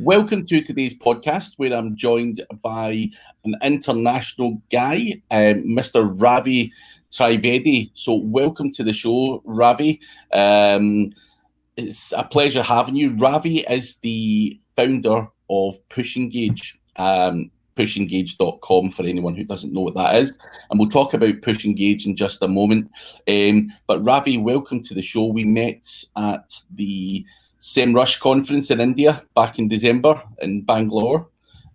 Welcome to today's podcast, where I'm joined by an international guy, um, Mr. Ravi Trivedi. So, welcome to the show, Ravi. Um, it's a pleasure having you. Ravi is the founder of Push Engage. Um, pushengage.com for anyone who doesn't know what that is. And we'll talk about Push Engage in just a moment. Um, but Ravi, welcome to the show. We met at the SEMrush conference in India back in December in Bangalore.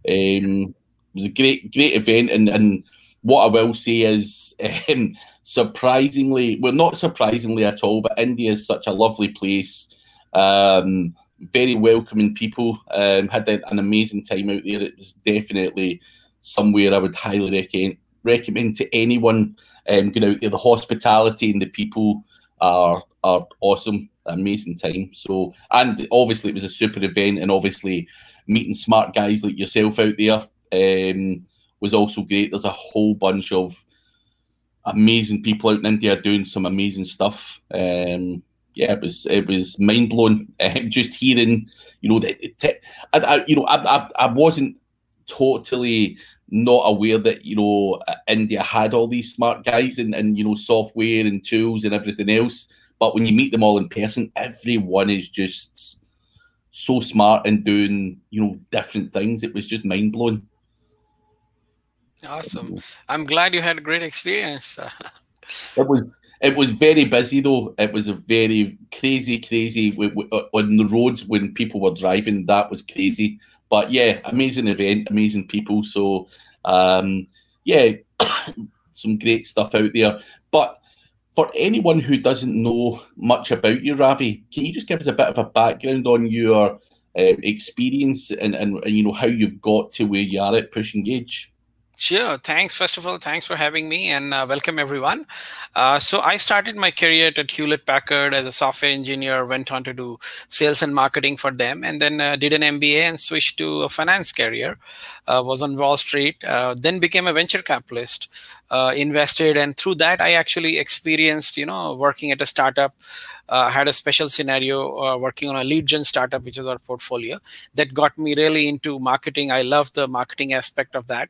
Um, it was a great, great event. And, and what I will say is, um, surprisingly, well, not surprisingly at all, but India is such a lovely place. Um, very welcoming people. Um, had an amazing time out there. It was definitely somewhere I would highly recommend recommend to anyone um, going out there. The hospitality and the people are are awesome, amazing time. So, and obviously it was a super event, and obviously meeting smart guys like yourself out there um, was also great. There's a whole bunch of amazing people out in India doing some amazing stuff. Um, yeah, it was it was mind blowing. Um, just hearing, you know, that I, I, you know, I, I, I wasn't totally not aware that you know India had all these smart guys and and you know software and tools and everything else. But when you meet them all in person, everyone is just so smart and doing you know different things. It was just mind blowing. Awesome! I'm glad you had a great experience. it was it was very busy though. It was a very crazy, crazy uh, on the roads when people were driving. That was crazy. But yeah, amazing event, amazing people. So um, yeah, some great stuff out there. But for anyone who doesn't know much about you, Ravi, can you just give us a bit of a background on your uh, experience and, and, and you know how you've got to where you are at Push Engage? Sure. Thanks. First of all, thanks for having me and uh, welcome everyone. Uh, so, I started my career at Hewlett Packard as a software engineer, went on to do sales and marketing for them, and then uh, did an MBA and switched to a finance career. Uh, was on Wall Street, uh, then became a venture capitalist, uh, invested, and through that, I actually experienced, you know, working at a startup uh, had a special scenario uh, working on a lead gen startup, which is our portfolio, that got me really into marketing. I love the marketing aspect of that.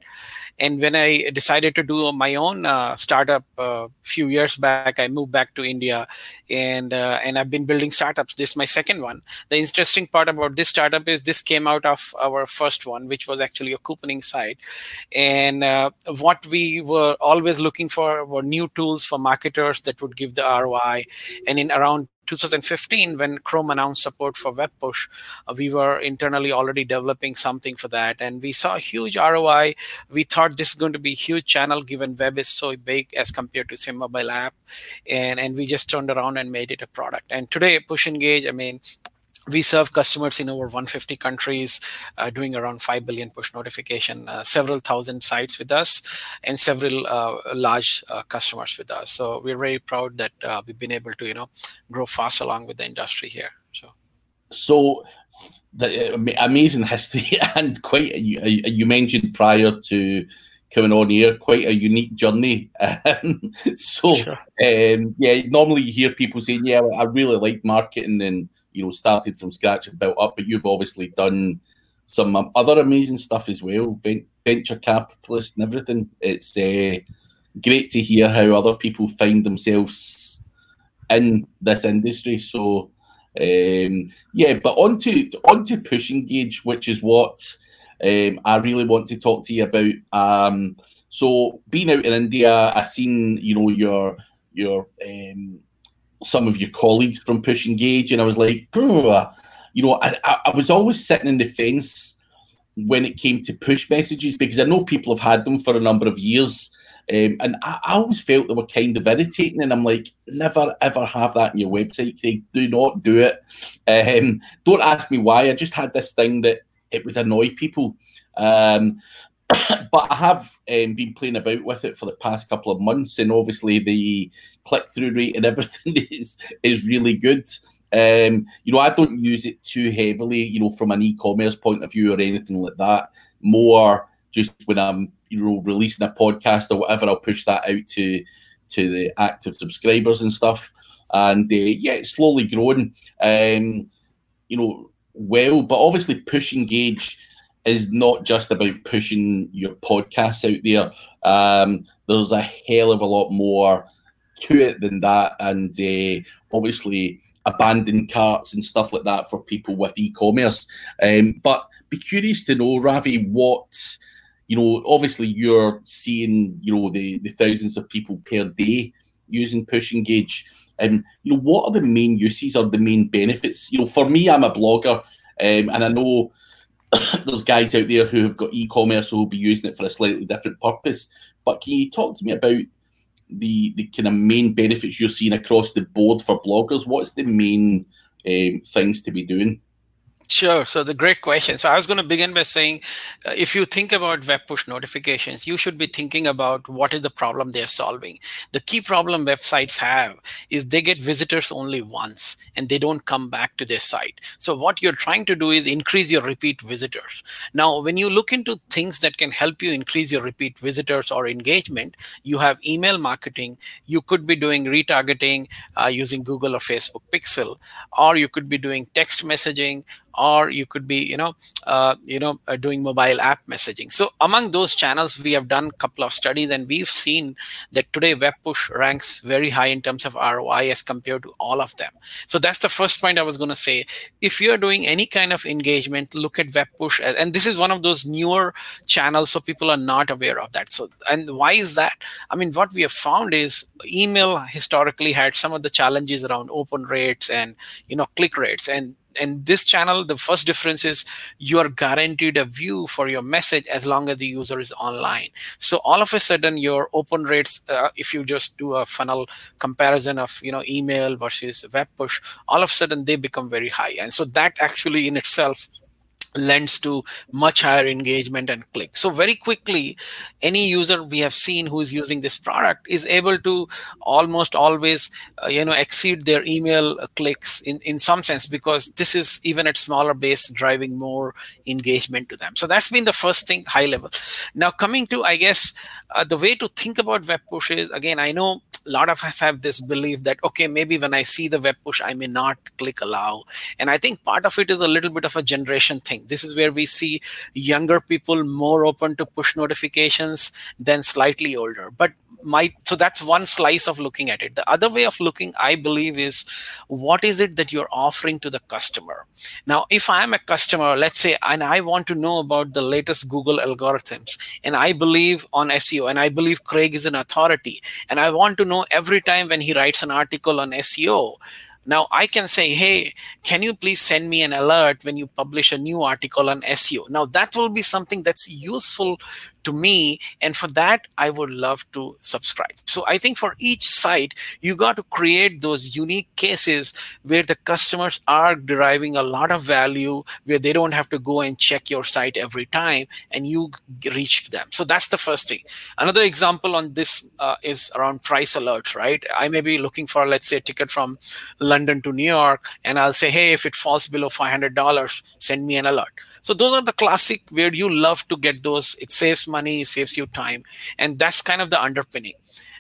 And when I decided to do my own uh, startup a uh, few years back, I moved back to India, and uh, and I've been building startups. This is my second one. The interesting part about this startup is this came out of our first one, which was actually a couponing site. And what we were always looking for new tools for marketers that would give the ROI. And in around 2015 when chrome announced support for web push uh, we were internally already developing something for that. And we saw a huge roi we thought this is going to be a huge channel given web is so big as compared to say mobile app. And and we just turned around and made it a product. And today push engage i mean we serve customers in over 150 countries uh, doing around 5 billion push notification uh, several thousand sites with us and several uh, large uh, customers with us. So we're very proud that uh, we've been able to you know grow fast along with the industry here so. So the amazing history and quite you, you mentioned prior to coming on here quite a unique journey. So sure. um, yeah normally you hear people saying yeah i really like marketing and you know started from scratch and built up, but you've obviously done some um, other amazing stuff as well, venture capitalist and everything. It's uh, great to hear how other people find themselves in this industry. So um, yeah, but onto onto Push Engage, which is what um, I really want to talk to you about. Um, so being out in India, I seen you know your your um, some of your colleagues from Push Engage, and I was like, you know, I, I was always sitting in the fence when it came to push messages because I know people have had them for a number of years. Um, and I, I, always felt they were kind of irritating, and I'm like, never ever have that in your website, They Do not do it. Um, don't ask me why. I just had this thing that it would annoy people. Um, but I have um, been playing about with it for the past couple of months, and obviously the click through rate and everything is is really good. Um, you know, I don't use it too heavily, you know, from an e-commerce point of view or anything like that. More just when I'm you know releasing a podcast or whatever, I'll push that out to to the active subscribers and stuff. And uh, yeah, it's slowly growing. Um, you know, well. But obviously, Push Engage is not just about pushing your podcasts out there. Um, there's a hell of a lot more to it than that, and uh, obviously abandoned carts and stuff like that for people with e-commerce. Um, but be curious to know, Ravi, what you know. Obviously, you're seeing you know the the thousands of people per day using Push Engage. Um, you know, what are the main uses or the main benefits? You know, for me, I'm a blogger, um, and I know there's guys out there who have got e-commerce who will be using it for a slightly different purpose. But can you talk to me about the the kind of main benefits you're seeing across the board for bloggers? What's the main um, things to be doing? Sure. So the great question. So I was going to begin by saying, uh, if you think about web push notifications, you should be thinking about what is the problem they're solving. The key problem websites have is they get visitors only once and they don't come back to their site. So what you're trying to do is increase your repeat visitors. Now, when you look into things that can help you increase your repeat visitors or engagement, you have email marketing. You could be doing retargeting uh, using Google or Facebook Pixel, or you could be doing text messaging or you could be you know uh, you know uh, doing mobile app messaging. So among those channels we have done a couple of studies and we've seen that today web push ranks very high in terms of roi as compared to all of them. So that's the first point i was going to say. If you're doing any kind of engagement look at web push and this is one of those newer channels so people are not aware of that. So and why is that? I mean what we have found is email historically had some of the challenges around open rates and you know click rates. And and this channel the first difference is you are guaranteed a view for your message as long as the user is online. So all of a sudden your open rates uh, if you just do a funnel comparison of you know email versus web push all of a sudden they become very high. And so that actually in itself lends to much higher engagement and click. So very quickly any user we have seen who is using this product is able to almost always uh, you know exceed their email clicks in in some sense because this is even at smaller base driving more engagement to them. So that's been the first thing high level. Now coming to i guess uh, the way to think about web push is again i know a lot of us have this belief that okay maybe when i see the web push i may not click allow. And i think part of it is a little bit of a generation thing. This is where we see younger people more open to push notifications than slightly older. But my so that's one slice of looking at it. The other way of looking i believe is what is it that you're offering to the customer? Now if i'm a customer let's say and i want to know about the latest google algorithms and i believe on seo and i believe craig is an authority and i want to know every time when he writes an article on seo now I can say, hey, can you please send me an alert when you publish a new article on SEO? Now that will be something that's useful to me and for that i would love to subscribe. So i think for each site you got to create those unique cases where the customers are deriving a lot of value where they don't have to go and check your site every time and you reach them. So that's the first thing. Another example on this uh, is around price alerts right? I may be looking for let's say a ticket from london to new york and i'll say hey if it falls below $500 send me an alert so those are the classic where you love to get those. It saves money, saves you time, and that's kind of the underpinning.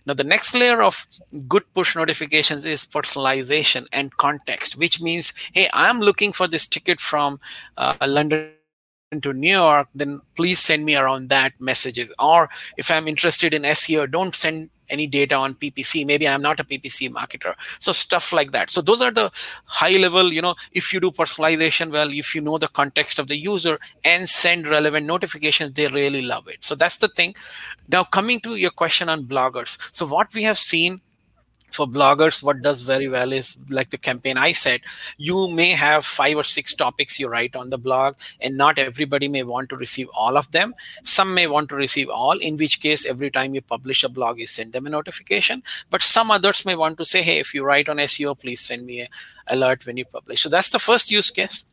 Now, the next layer of good push notifications is personalization and context, which means, hey, I'm looking for this ticket from uh, London to New York, then please send me around that messages. Or if I'm interested in SEO, don't send any data on ppc maybe i'm not a ppc marketer. So stuff like that. So those are the high level you know if you do personalization well if you know the context of the user and send relevant notifications they really love it. So that's the thing. Now coming to your question on bloggers. So what we have seen for bloggers what does very well is like the campaign i said you may have five or six topics you write on the blog and not everybody may want to receive all of them. Some may want to receive all in which case every time you publish a blog you send them a notification. But some others may want to say hey if you write on seo please send me an alert when you publish. So that's the first use case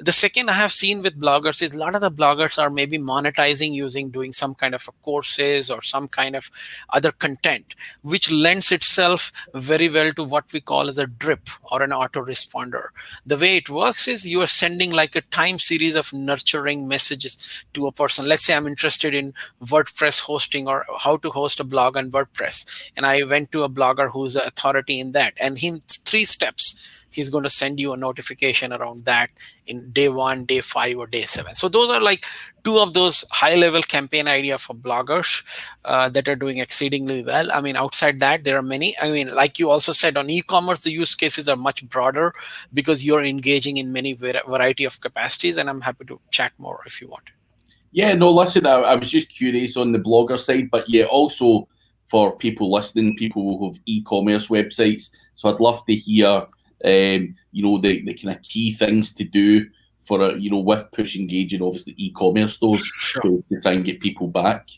the second i have seen with bloggers is a lot of the bloggers are maybe monetizing using doing some kind of courses or some kind of other content which lends itself very well to what we call as a drip or an autoresponder. The way it works is you are sending like a time series of nurturing messages to a person. Let's say i'm interested in wordpress hosting or how to host a blog on wordpress. And i went to a blogger who's an authority in that. And in three steps he's going to send you a notification around that in day one day five or day seven. So those are like two of those high level campaign idea for bloggers uh, that are doing exceedingly well. I mean outside that there are many. I mean like you also said on e-commerce the use cases are much broader because you're engaging in many variety of capacities and i'm happy to chat more if you want. Yeah no listen I, I was just curious on the blogger side but yeah also for people listening, people who have e-commerce websites. So I'd love to hear, um, you know, the, the kind of key things to do for a, you know, with push engaging obviously e-commerce stores sure. to, to try and get people back.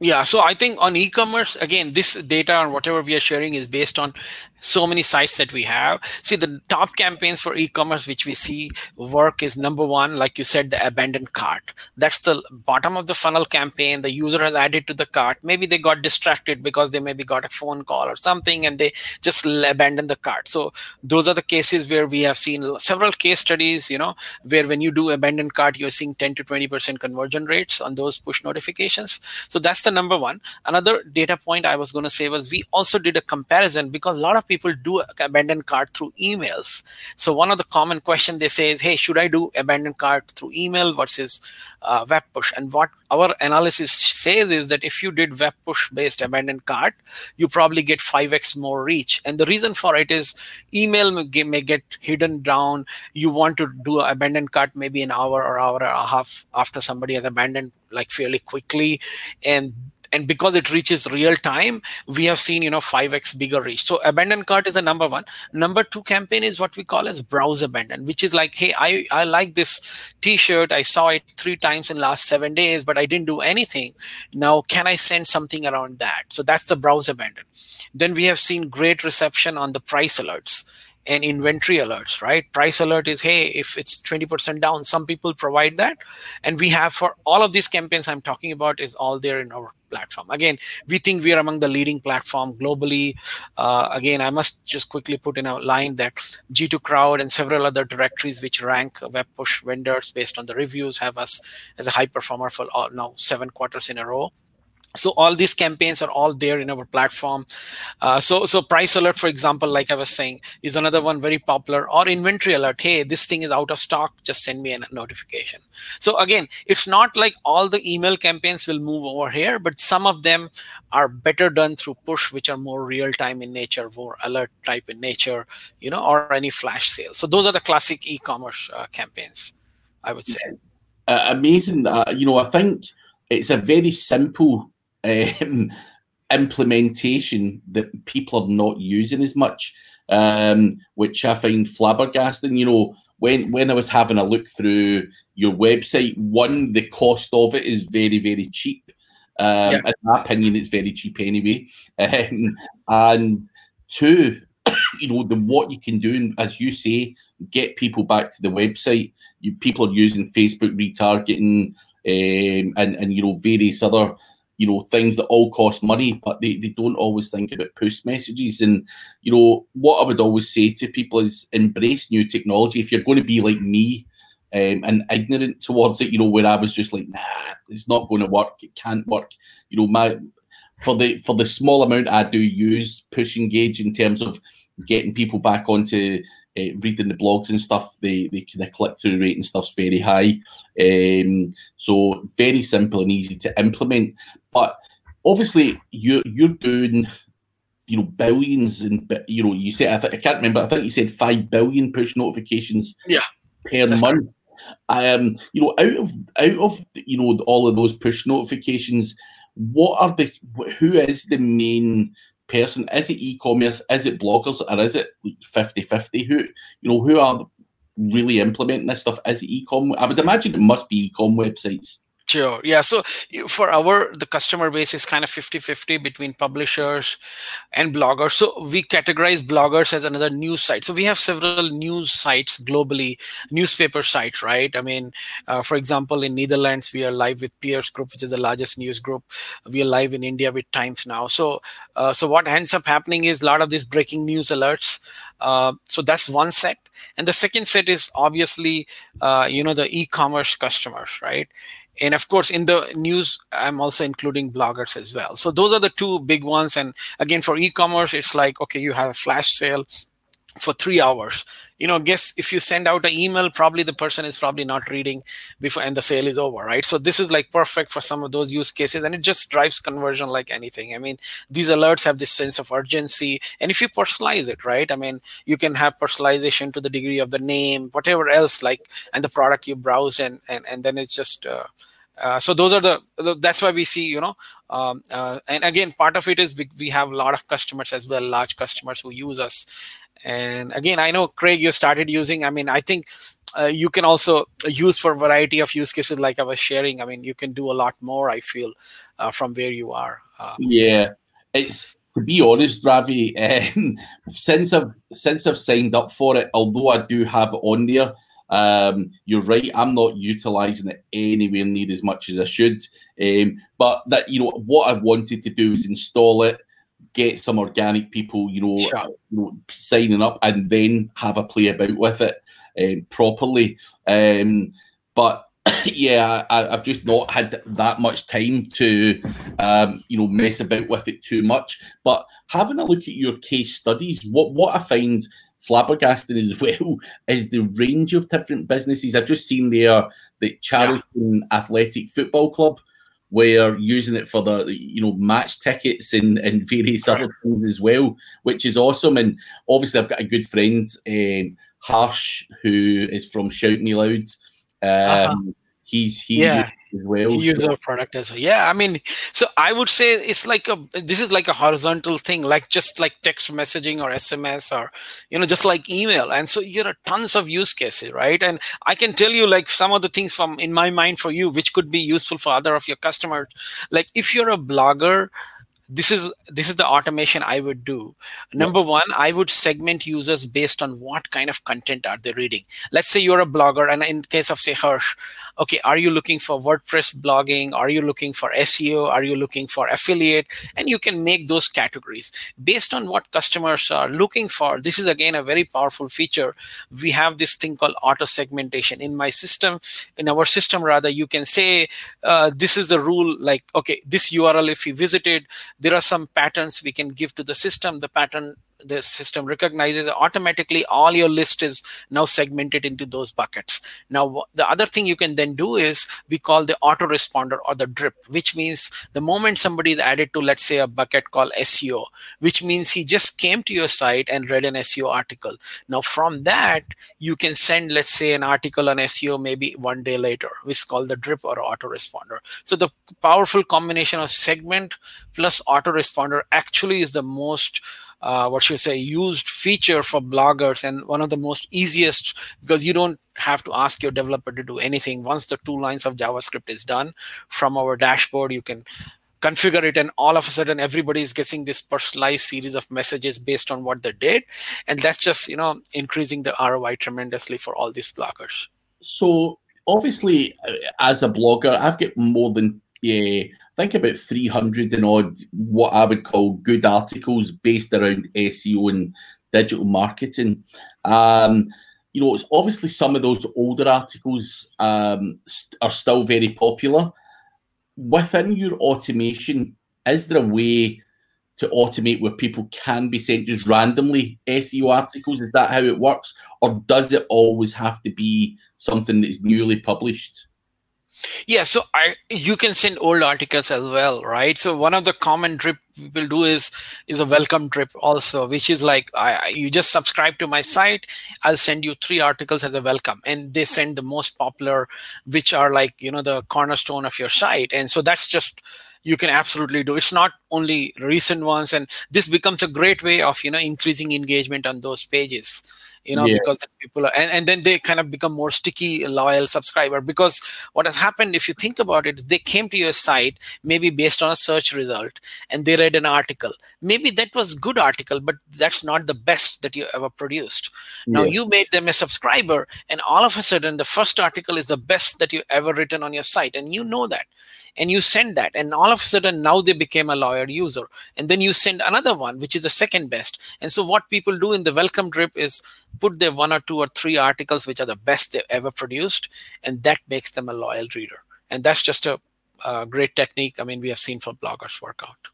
Yeah, so I think on e-commerce, again, this data and whatever we are sharing is based on so many sites that we have. See, the top campaigns for e-commerce which we see work is number one, like you said, the abandoned cart. That's the bottom of the funnel campaign. The user has added to the cart. Maybe they got distracted because they maybe got a phone call or something, and they just abandoned the cart. So those are the cases where we have seen several case studies. You know, where when you do abandoned cart, you're seeing 10 to 20 percent conversion rates on those push notifications. So that's the number one. Another data point I was going to say was we also did a comparison because a lot of people do abandoned cart through emails. So one of the common questions they say is, "Hey, should I do abandoned cart through email versus uh, web push?" And what our analysis says is that if you did web push based abandoned cart, you probably get 5x more reach. And the reason for it is email may, may get hidden down. You want to do abandoned cart maybe an hour or hour and a half after somebody has abandoned like fairly quickly and and because it reaches real time we have seen you know 5x bigger reach. So abandoned cart is the number one. Number two campaign is what we call as browse abandon which is like hey i i like this t-shirt. I saw it three times in last seven days but i didn't do anything. Now can i send something around that? So that's the browse abandon then we have seen great reception on the price alerts and inventory alerts, right? Price alert is, hey, if it's 20% down, some people provide that. And we have for all of these campaigns I'm talking about is all there in our platform. Again, we think we are among the leading platform globally. Uh, again, I must just quickly put in a line that G2 Crowd and several other directories which rank web push vendors based on the reviews have us as a high performer for all, now seven quarters in a row so all these campaigns are all there in our platform. Uh, so so price alert for example like i was saying is another one very popular. Or inventory alert. Hey this thing is out of stock. Just send me a notification. So again it's not like all the email campaigns will move over here but some of them are better done through push which are more real time in nature more alert type in nature you know or any flash sales so those are the classic e-commerce uh, campaigns i would say. Uh, amazing uh, you know i think it's a very simple um, implementation that people are not using as much, um, which I find flabbergasting. You know, when when I was having a look through your website, one, the cost of it is very very cheap. Um, yeah. In my opinion, it's very cheap anyway. Um, and two, you know, the what you can do, as you say, get people back to the website. You, people are using Facebook retargeting um, and and you know various other you know things that all cost money but they, they don't always think about push messages and you know what i would always say to people is embrace new technology if you're going to be like me um, and ignorant towards it you know where i was just like nah it's not going to work it can't work you know my for the for the small amount i do use push engage in terms of getting people back onto uh, reading the blogs and stuff, the the kind of click through rate and stuff's very high. Um, so very simple and easy to implement. But obviously, you're you're doing you know billions and you know you said I, th- I can't remember. I think you said five billion push notifications. Yeah. Per month. Um, you know, out of out of you know all of those push notifications, what are the who is the main person? Is it e-commerce? Is it bloggers? Or is it 50-50? Who you know who are really implementing this stuff? Is it e-com? I would imagine it must be e-com websites. Sure. Yeah. So for our the customer base is kind of 50-50 between publishers and bloggers. So we categorize bloggers as another news site. So we have several news sites globally, newspaper sites, right? I mean, uh, for example, in Netherlands, we are live with Persgroep, which is the largest news group. We are live in India with Times Now. So uh, so what ends up happening is a lot of these breaking news alerts. Uh, so that's one set and the second set is obviously uh, you know the e-commerce customers right and of course in the news i'm also including bloggers as well. So those are the two big ones. And again for e-commerce it's like okay you have a flash sale for three hours. You know guess if you send out an email probably the person is probably not reading before and the sale is over right? So this is like perfect for some of those use cases. And it just drives conversion like anything. I mean these alerts have this sense of urgency. And if you personalize it right? I mean you can have personalization to the degree of the name whatever else like and the product you browse and and, and then it's just uh, uh, so those are the that's why we see you know um, uh, and again part of it is we, we have a lot of customers as well large customers who use us. And again i know craig you started using i mean i think uh, you can also use for a variety of use cases like i was sharing. I mean you can do a lot more i feel uh, from where you are. Uh, yeah. It's to be honest ravi um, since i've since i've signed up for it although i do have it on there um, you're right. I'm not utilizing it anywhere near as much as I should. Um, but that you know what I wanted to do is install it, get some organic people, you know, sure. you know signing up, and then have a play about with it um, properly. Um, but yeah, I, have just not had that much time to, um, you know, mess about with it too much. But having a look at your case studies, what what I find flabbergasted as well is the range of different businesses. I've just seen there the Charlton yeah. Athletic Football Club where using it for the you know match tickets and, and various other things as well, which is awesome. And obviously, I've got a good friend, um, Harsh, who is from Shout Me Loud. Uh-huh. Um, uh-huh. He's he yeah well. He uses our product as well. Yeah, I mean, so I would say it's like a this is like a horizontal thing, like just like text messaging or SMS or you know just like email. And so you know tons of use cases, right? And I can tell you like some of the things from in my mind for you, which could be useful for other of your customers. Like if you're a blogger this is this is the automation i would do number one i would segment users based on what kind of content are they reading let's say you're a blogger and in case of say harsh okay are you looking for wordpress blogging? Are you looking for seo are you looking for affiliate? And you can make those categories. Based on what customers are looking for this is again a very powerful feature. We have this thing called auto segmentation. In my system in our system rather you can say uh, this is the rule like okay this url if you visited there are some patterns we can give to the system. The pattern the system recognizes automatically all your list is now segmented into those buckets. Now the other thing you can then do is we call the autoresponder or the drip which means the moment somebody is added to let's say a bucket called seo which means he just came to your site and read an seo article. Now from that you can send let's say an article on seo maybe one day later which is called the drip or autoresponder. So the powerful combination of segment plus autoresponder actually is the most uh, what should I say used feature for bloggers and one of the most easiest because you don't have to ask your developer to do anything. Once the two lines of javascript is done from our dashboard you can configure it and all of a sudden everybody is getting this personalized series of messages based on what they did. And that's just you know increasing the roi tremendously for all these bloggers. So obviously uh, as a blogger i've got more than yeah think about 300 and odd what I would call good articles based around SEO and digital marketing. Um, you know, it's obviously some of those older articles um, st- are still very popular. Within your automation, is there a way to automate where people can be sent just randomly SEO articles? Is that how it works? Or does it always have to be something that's newly published? Yeah, so I you can send old articles as well, right? So one of the common drip people do is is a welcome drip also, which is like I you just subscribe to my site, I'll send you three articles as a welcome, and they send the most popular, which are like you know the cornerstone of your site, and so that's just you can absolutely do. It's not only recent ones and this becomes a great way of you know increasing engagement on those pages you know yeah. because people are and, and then they kind of become more sticky loyal subscriber. Because what has happened if you think about it they came to your site maybe based on a search result and they read an article. Maybe that was good article but that's not the best that you ever produced. Now yeah. you made them a subscriber and all of a sudden the first article is the best that you ever written on your site and you know that. And you send that and all of a sudden now they became a loyal user. And then you send another one which is the second best. And so what people do in the welcome drip is put their one or two or three articles which are the best they've ever produced and that makes them a loyal reader and that's just a, a great technique i mean we have seen for bloggers work out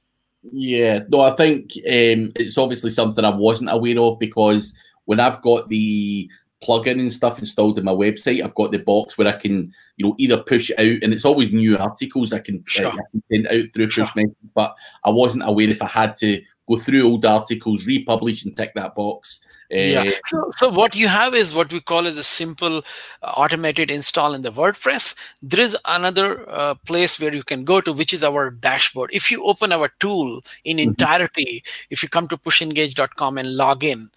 yeah no i think um, it's obviously something i wasn't aware of because when I've got the plugin and stuff installed in my website, I've got the box where I can, you know, either push it out, and it's always new articles I can, sure. uh, I can send out through push sure. message. But I wasn't aware if I had to go through old articles, republish, and tick that box. Uh, yeah. So, so what you have is what we call as a simple uh, automated install in the WordPress. There is another uh, place where you can go to, which is our dashboard. If you open our tool in mm-hmm. entirety, if you come to pushengage.com and log in,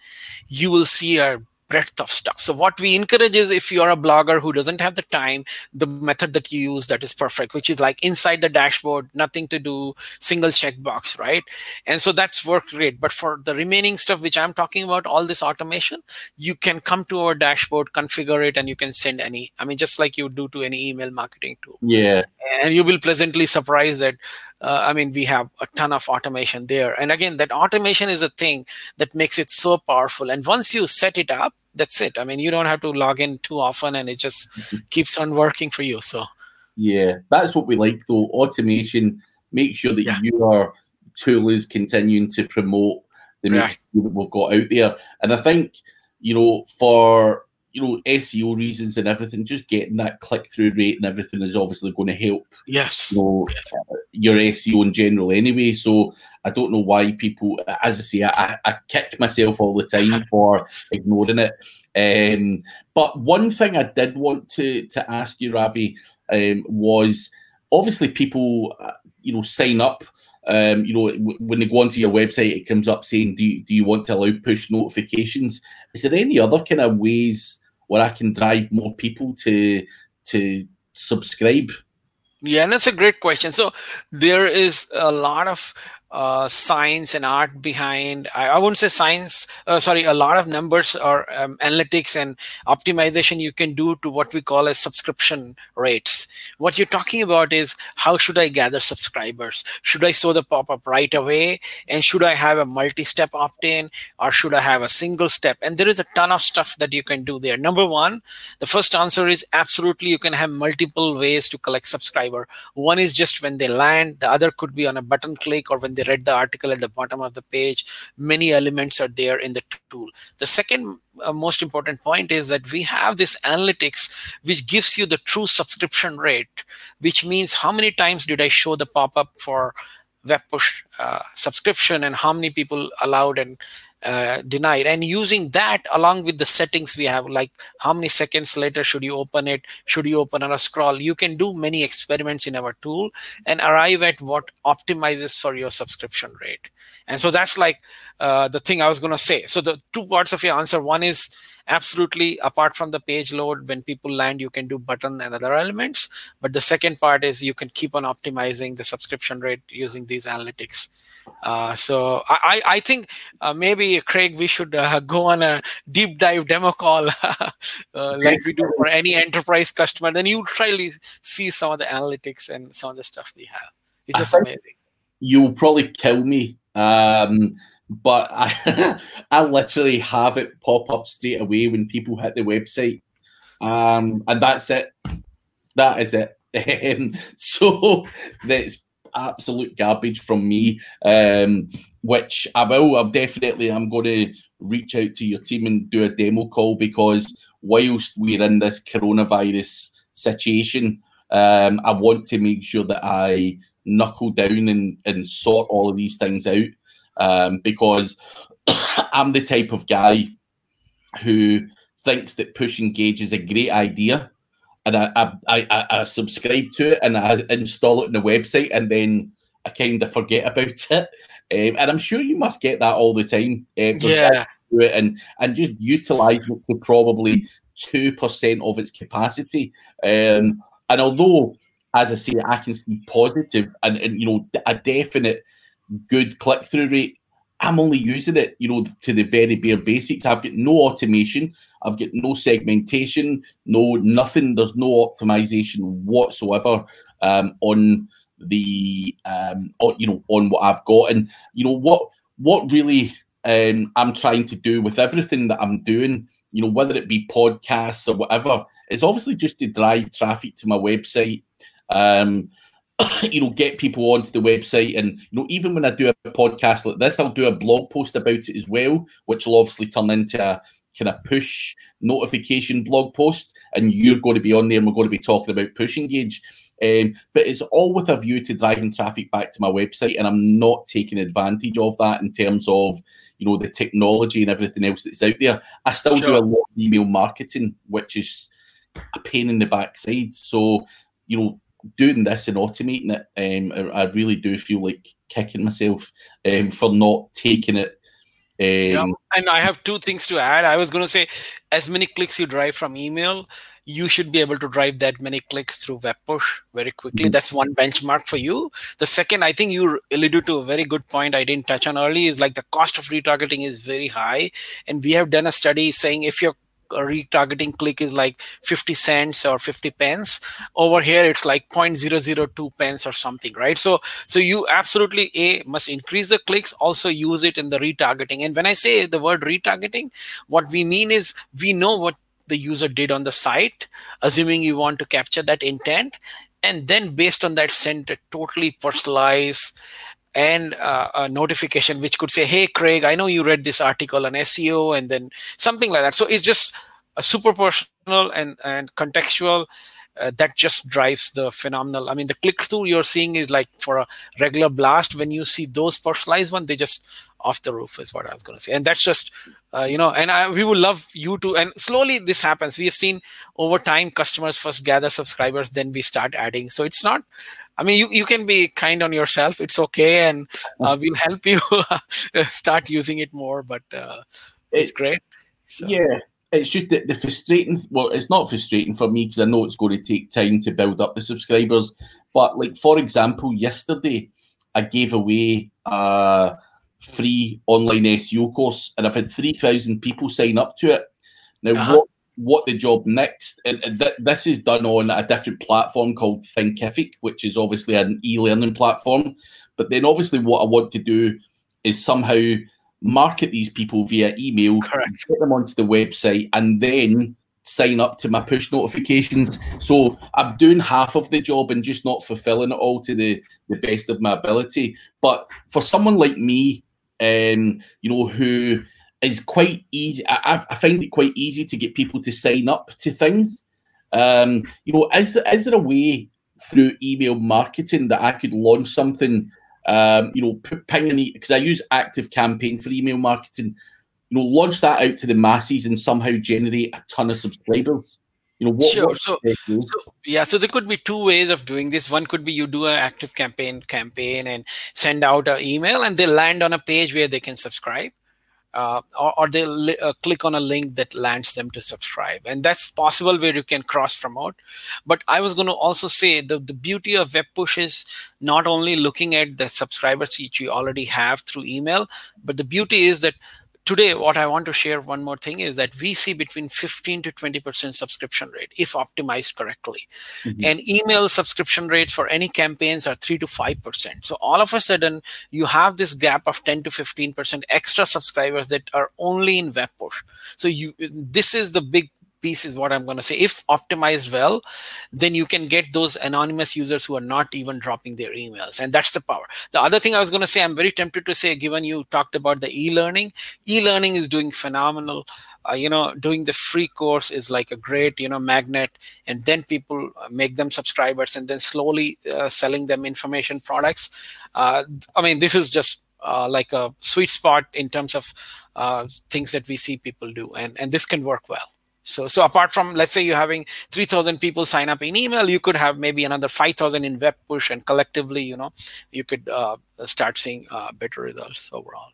you will see our breadth of stuff. So what we encourage is if you're a blogger who doesn't have the time, the method that you use that is perfect, which is like inside the dashboard, nothing to do, single checkbox, right? And so that's worked great. But for the remaining stuff which I'm talking about, all this automation, you can come to our dashboard, configure it, and you can send any. I mean, just like you do to any email marketing tool. Yeah. And you will pleasantly surprised that uh, I mean, we have a ton of automation there. And again, that automation is a thing that makes it so powerful. And once you set it up, that's it. I mean, you don't have to log in too often and it just keeps on working for you. So, yeah, that's what we like though. Automation, make sure that yeah. your tool is continuing to promote the right. that we've got out there. And I think, you know, for you know SEO reasons and everything, just getting that click through rate and everything is obviously going to help. Yes. You know, yes. Uh, your SEO in general, anyway. So I don't know why people, as I say, I, I kick myself all the time for ignoring it. Um, but one thing I did want to to ask you, Ravi, um, was obviously people, uh, you know, sign up um, you know, when they go onto your website, it comes up saying, do you, do you want to allow push notifications? Is there any other kind of ways where I can drive more people to to subscribe? Yeah, and that's a great question. So there is a lot of uh, science and art behind I, I wouldn't say science uh, sorry a lot of numbers or um, analytics and optimization you can do to what we call as subscription rates. What you're talking about is how should i gather subscribers? Should i show the pop-up right away? And should i have a multi-step opt-in or should i have a single step? And there is a ton of stuff that you can do there. Number one the first answer is absolutely you can have multiple ways to collect subscriber. One is just when they land. The other could be on a button click or when they read the article at the bottom of the page many elements are there in the tool. The second uh, most important point is that we have this analytics which gives you the true subscription rate which means how many times did i show the pop-up for web push uh, subscription and how many people allowed and uh, denied. And using that along with the settings we have like how many seconds later should you open it? Should you open on a scroll? You can do many experiments in our tool and arrive at what optimizes for your subscription rate. And so that's like uh, the thing i was going to say. So the two parts of your answer one is absolutely apart from the page load when people land you can do button and other elements but the second part is you can keep on optimizing the subscription rate using these analytics uh, so I, I think uh, maybe Craig, we should uh, go on a deep dive demo call uh, like we do for any enterprise customer. Then you really see some of the analytics and some of the stuff we have. It's just amazing. You'll probably kill me um, but I, I literally have it pop up straight away when people hit the website, um, and that's it. That is it. Um, so that's absolute garbage from me. Um, which I will. I'm definitely. I'm going to reach out to your team and do a demo call because whilst we're in this coronavirus situation, um, I want to make sure that I knuckle down and, and sort all of these things out um, because I'm the type of guy who thinks that push engage is a great idea, and I I, I, I subscribe to it and I install it on the website, and then I kind of forget about it. Um, and I'm sure you must get that all the time. Um, yeah. It and and just utilize it to probably two percent of its capacity. Um, and although, as I say, I can see positive and, and you know a definite good click through rate. I'm only using it, you know, to the very bare basics. I've got no automation, I've got no segmentation, no nothing. There's no optimization whatsoever um, on the um, you know on what I've got. And you know what what really um, I'm trying to do with everything that I'm doing, you know, whether it be podcasts or whatever, is obviously just to drive traffic to my website. Um, you know, get people onto the website. And, you know, even when I do a podcast like this, I'll do a blog post about it as well, which will obviously turn into a, kind of push notification blog post, and you're going to be on there, and we're going to be talking about push engage. Um, but it's all with a view to driving traffic back to my website, and I'm not taking advantage of that in terms of you know the technology and everything else that's out there. I still sure. do a lot of email marketing, which is a pain in the backside. So you know, doing this and automating it, um, I, I really do feel like kicking myself um, for not taking it um, yeah, and I have two things to add. I was going to say, as many clicks you drive from email, you should be able to drive that many clicks through web push very quickly. Mm-hmm. That's one benchmark for you. The second, I think you alluded to a very good point I didn't touch on early is like the cost of retargeting is very high. And we have done a study saying if you're retargeting click is like 50 cents or 50 pence. Over here it's like 0.002 pence or something right? So so you absolutely a must increase the clicks also use it in the retargeting. And when i say the word retargeting what we mean is we know what the user did on the site assuming you want to capture that intent and then based on that send a totally personalized and uh, a notification which could say hey craig i know you read this article on seo and then something like that. So it's just a super personal and and contextual uh, that just drives the phenomenal i mean the click through you're seeing is like for a regular blast when you see those personalized one they just off the roof is what i was going to say and that's just uh, you know and I, we would love you to and slowly this happens we have seen over time customers first gather subscribers then we start adding so it's not I mean, you, you can be kind on yourself. It's okay, and uh, we'll help you start using it more. But uh, it's great. So. Yeah, it's just the, the frustrating. Well, it's not frustrating for me because I know it's going to take time to build up the subscribers. But like for example, yesterday I gave away a free online SEO course, and I've had three thousand people sign up to it. Now, uh-huh. what what the job next. And, th- this is done on a different platform called Thinkific, which is obviously an e-learning platform. But then obviously what I want to do is somehow market these people via email, Correct. get them onto the website, and then sign up to my push notifications. So I'm doing half of the job and just not fulfilling it all to the, the best of my ability. But for someone like me, um, you know, who is quite easy. I, I, find it quite easy to get people to sign up to things. Um, you know, is is there a way through email marketing that I could launch something? Um, you know, put ping because I use Active Campaign for email marketing. You know, launch that out to the masses and somehow generate a ton of subscribers. You know, what, sure. What so, so, yeah, so there could be two ways of doing this. One could be you do an active campaign campaign and send out an email, and they land on a page where they can subscribe uh, or, or they li- uh, click on a link that lands them to subscribe. And that's possible where you can cross promote. But i was going to also say the, the beauty of web push is not only looking at the subscribers which you already have through email but the beauty is that today what i want to share one more thing is that we see between 15 to 20% subscription rate if optimized correctly. Mm-hmm. and email subscription rates for any campaigns are 3 to 5% so all of a sudden you have this gap of 10 to 15% extra subscribers that are only in web push so you this is the big piece is what I'm going to say. If optimized well, then you can get those anonymous users who are not even dropping their emails. And that's the power. The other thing I was going to say, I'm very tempted to say, given you talked about the e learning, e learning is doing phenomenal. Uh, you know, doing the free course is like a great, you know, magnet. And then people make them subscribers and then slowly uh, selling them information products. Uh, I mean, this is just uh, like a sweet spot in terms of uh, things that we see people do. And, and this can work well. So, so apart from let's say you're having 3,000 people sign up in email, you could have maybe another 5,000 in web push, and collectively, you know, you could uh, start seeing uh, better results overall.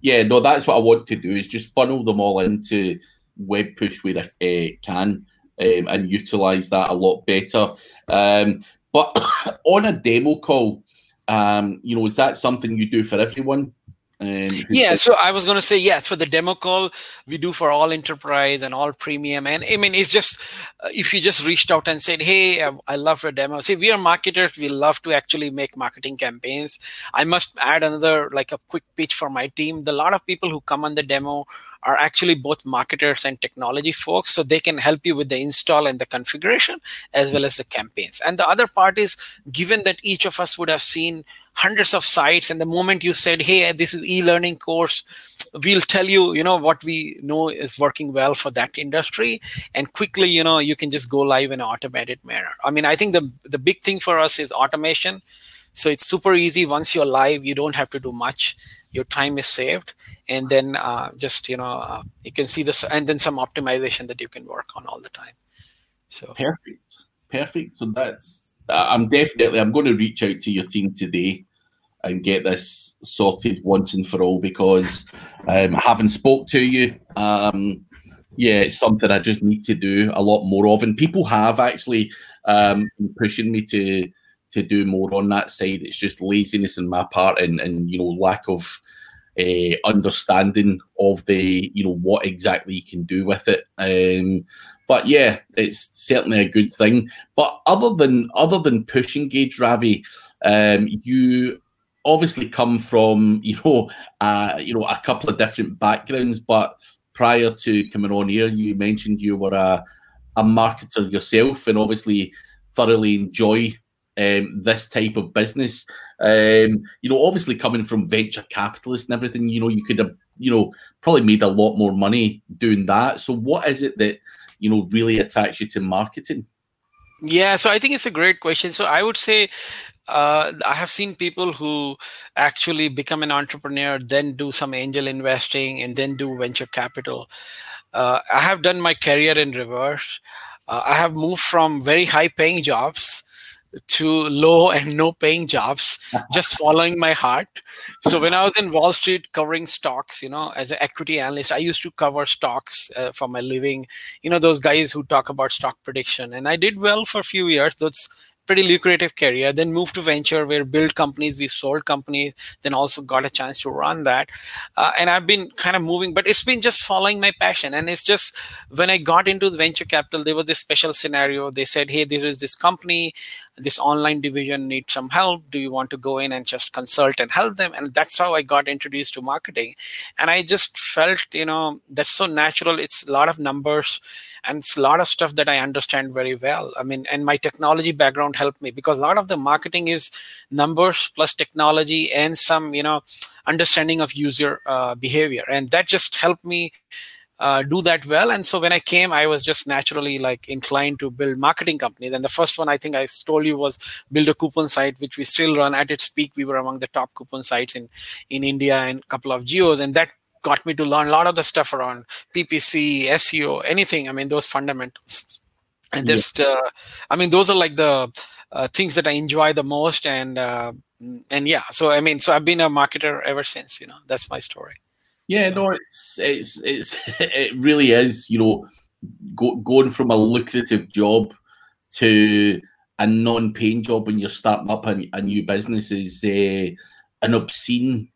Yeah, no, that's what I want to do is just funnel them all into web push where I uh, can um, and utilize that a lot better. Um, but on a demo call, um, you know, is that something you do for everyone? And yeah, so I was going to say, yeah, for the demo call, we do for all enterprise and all premium. And I mean, it's just uh, if you just reached out and said, hey, I, I love your demo. See, we are marketers. We love to actually make marketing campaigns. I must add another, like a quick pitch for my team. The lot of people who come on the demo are actually both marketers and technology folks. So they can help you with the install and the configuration as well as the campaigns. And the other part is given that each of us would have seen hundreds of sites and the moment you said hey this is e-learning course we'll tell you you know what we know is working well for that industry and quickly you know you can just go live in an automated manner. I mean i think the the big thing for us is automation. So it's super easy. Once you're live you don't have to do much. Your time is saved. And then uh, just you know uh, you can see this and then some optimization that you can work on all the time. So perfect. Perfect. So that's i'm definitely i'm going to reach out to your team today and get this sorted once and for all because um, having spoke to you, um, yeah, it's something I just need to do a lot more of. And people have actually um, pushing me to to do more on that side. It's just laziness on my part and, and you know lack of uh, understanding of the you know what exactly you can do with it. Um, but yeah, it's certainly a good thing. But other than other than Push Engage Ravi, um, you obviously come from you know uh, you know a couple of different backgrounds, but prior to coming on here, you mentioned you were a a marketer yourself, and obviously thoroughly enjoy um, this type of business. Um, you know, obviously coming from venture capitalists and everything, you know, you could have you know probably made a lot more money doing that. So, what is it that you know really attach you to marketing? Yeah, so I think it's a great question. So I would say uh, I have seen people who actually become an entrepreneur, then do some angel investing, and then do venture capital. Uh, I have done my career in reverse. Uh, I have moved from very high paying jobs to low and no paying jobs just following my heart. So when i was in wall street covering stocks you know as an equity analyst i used to cover stocks uh, for my living. You know those guys who talk about stock prediction. And i did well for a few years. That's pretty lucrative career. Then moved to venture where build companies we sold companies then also got a chance to run that. Uh, and i've been kind of moving but it's been just following my passion. And it's just when i got into the venture capital there was this special scenario. They said hey there is this company this online division needs some help. Do you want to go in and just consult and help them? And that's how i got introduced to marketing. And i just felt you know that's so natural. It's a lot of numbers and it's a lot of stuff that i understand very well. I mean and my technology background helped me because a lot of the marketing is numbers plus technology and some you know understanding of user uh, behavior. And that just helped me uh, do that well. And so when I came, I was just naturally like inclined to build marketing companies. And the first one I think I told you was build a coupon site, which we still run at its peak. We were among the top coupon sites in in India and a couple of geos, and that got me to learn a lot of the stuff around PPC, SEO, anything. I mean, those fundamentals. And just, uh, I mean, those are like the uh, things that I enjoy the most. And uh, and yeah, so I mean, so I've been a marketer ever since. You know, that's my story. Yeah, so. no, it's it's it's it really is. You know, go, going from a lucrative job to a non-paying job when you're starting up a, a new business is uh, an obscene,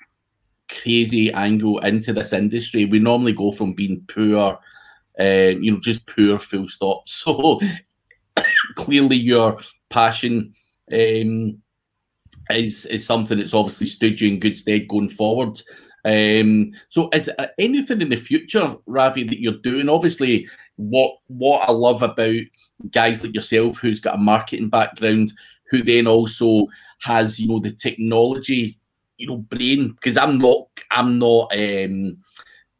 crazy angle into this industry. We normally go from being poor, uh, you know, just poor, full stop. So clearly, your passion. Um, is is something that's obviously stood you in good stead going forward. Um, so, is anything in the future, Ravi, that you're doing? Obviously, what what I love about guys like yourself, who's got a marketing background, who then also has you know the technology, you know, brain. Because I'm not, I'm not. Um,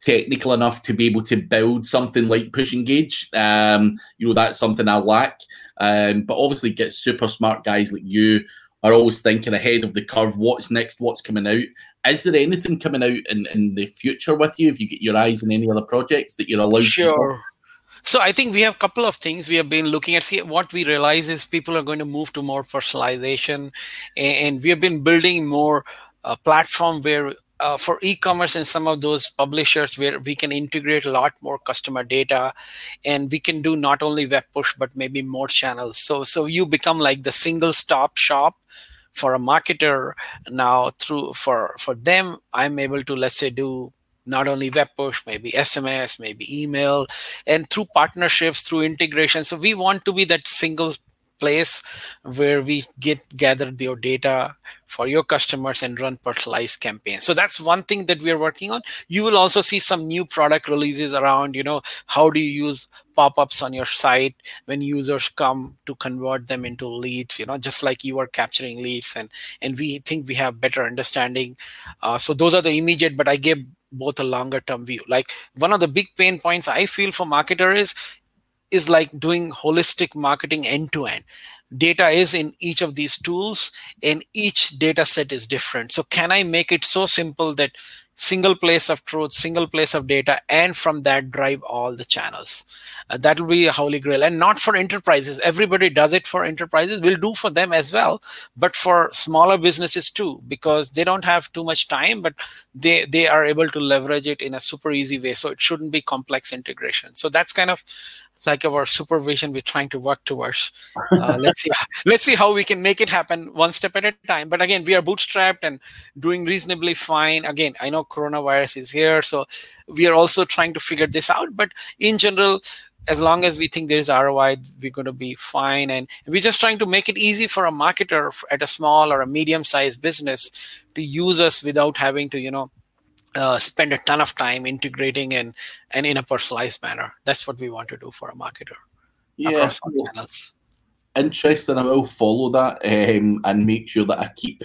technical enough to be able to build something like Push Engage um you know that's something i lack um but obviously get super smart guys like you are always thinking ahead of the curve what's next what's coming out is there anything coming out in, in the future with you if you get your eyes on any other projects that you're allowed sure. so I think we have a couple of things we have been looking at. See, what we realize is people are going to move to more personalization, and we have been building more uh, platform where uh, for e-commerce and some of those publishers where we can integrate a lot more customer data and we can do not only web push but maybe more channels so so you become like the single stop shop for a marketer now through for for them i'm able to let's say do not only web push maybe sms maybe email and through partnerships through integration. So we want to be that single place where we get gathered your data for your customers and run personalized campaigns. So that's one thing that we are working on. You will also see some new product releases around you know how do you use pop-ups on your site when users come to convert them into leads you know just like you are capturing leads and and we think we have better understanding. Uh, so those are the immediate but i gave both a longer term view. Like one of the big pain points i feel for marketer is is like doing holistic marketing end to end data is in each of these tools and each data set is different. So can i make it so simple that single place of truth single place of data and from that drive all the channels? Uh, that will be a holy grail. And not for enterprises. Everybody does it for enterprises. We'll do for them as well but for smaller businesses too because they don't have too much time but they they are able to leverage it in a super easy way. So it shouldn't be complex integration. So that's kind of like our supervision we're trying to work towards. Uh, let's see let's see how we can make it happen one step at a time. But again we are bootstrapped and doing reasonably fine. Again i know coronavirus is here so we are also trying to figure this out. But in general as long as we think there is ROI, we're going to be fine. And we're just trying to make it easy for a marketer at a small or a medium sized business to use us without having to, you know, uh, spend a ton of time integrating and and in a personalized manner. That's what we want to do for a marketer. Yeah, interesting. I will follow that um, and make sure that I keep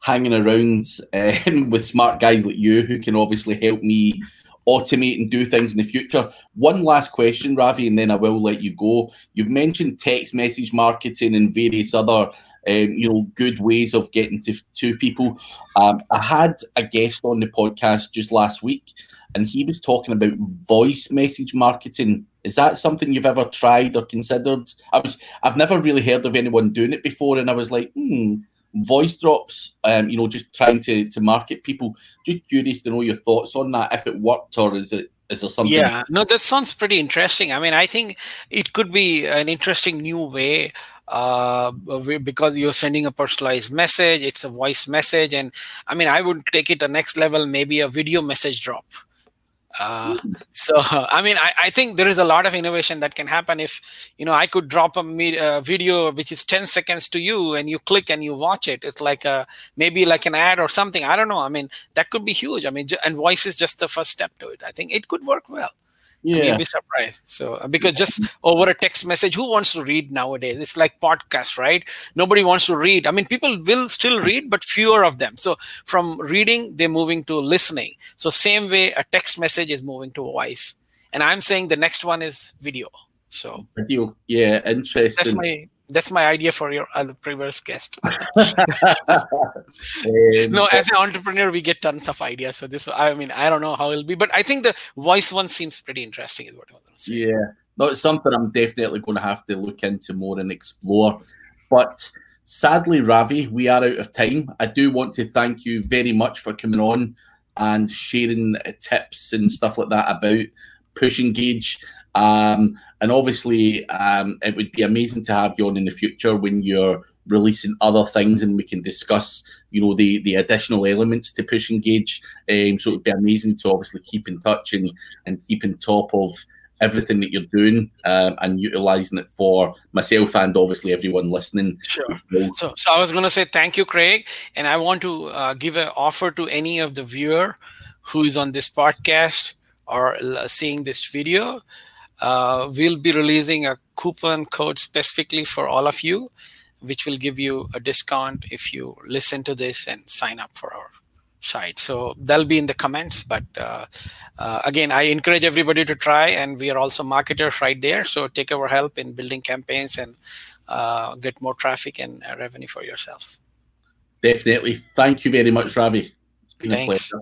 hanging around um, with smart guys like you who can obviously help me automate and do things in the future. One last question, Ravi, and then I will let you go. You've mentioned text message marketing and various other um, you know, good ways of getting to, to people. Um, I had a guest on the podcast just last week, and he was talking about voice message marketing. Is that something you've ever tried or considered? I was, I've never really heard of anyone doing it before, and I was like, hmm, voice drops. Um, you know, just trying to to market people. Just curious to know your thoughts on that. If it worked, or is it is there something? Yeah, no, that sounds pretty interesting. I mean, I think it could be an interesting new way uh, because you're sending a personalized message it's a voice message and i mean i would take it a next level maybe a video message drop. Uh, hmm. so i mean I, I, think there is a lot of innovation that can happen if you know i could drop a me- uh, video which is 10 seconds to you and you click and you watch it. It's like a maybe like an ad or something. I don't know. I mean that could be huge. I mean and voice is just the first step to it. I think it could work well yeah. you'll be surprised. So uh, because just over a text message who wants to read nowadays? It's like podcast right? Nobody wants to read. I mean people will still read but fewer of them. So from reading they're moving to listening. So same way a text message is moving to voice. And i'm saying the next one is video. So video yeah interesting. that's my that's my idea for your uh, previous guest. no, as an entrepreneur, we get tons of ideas. So this, I mean, I don't know how it'll be, but I think the voice one seems pretty interesting. Is what I was going to say. Yeah, no, it's something I'm definitely going to have to look into more and explore. But sadly, Ravi, we are out of time. I do want to thank you very much for coming on and sharing tips and stuff like that about Pushengage um, and obviously, um, it would be amazing to have you on in the future when you're releasing other things and we can discuss, you know, the the additional elements to Pushengage. Um, so it'd be amazing to obviously keep in touch and and keep in top of everything that you're doing um, and utilizing it for myself and obviously everyone listening. Sure. So, so I was going to say thank you, Craig, and I want to uh, give an offer to any of the viewer who is on this podcast or uh, seeing this video we'll be releasing a coupon code specifically for all of you, which will give you a discount if you listen to this and sign up for our site. So that'll be in the comments. But uh, uh, again, I encourage everybody to try, and we are also marketers right there. So take our help in building campaigns and uh, get more traffic and uh, revenue for yourself. Definitely. Thank you very much, Ravi. It's been Thanks. a pleasure.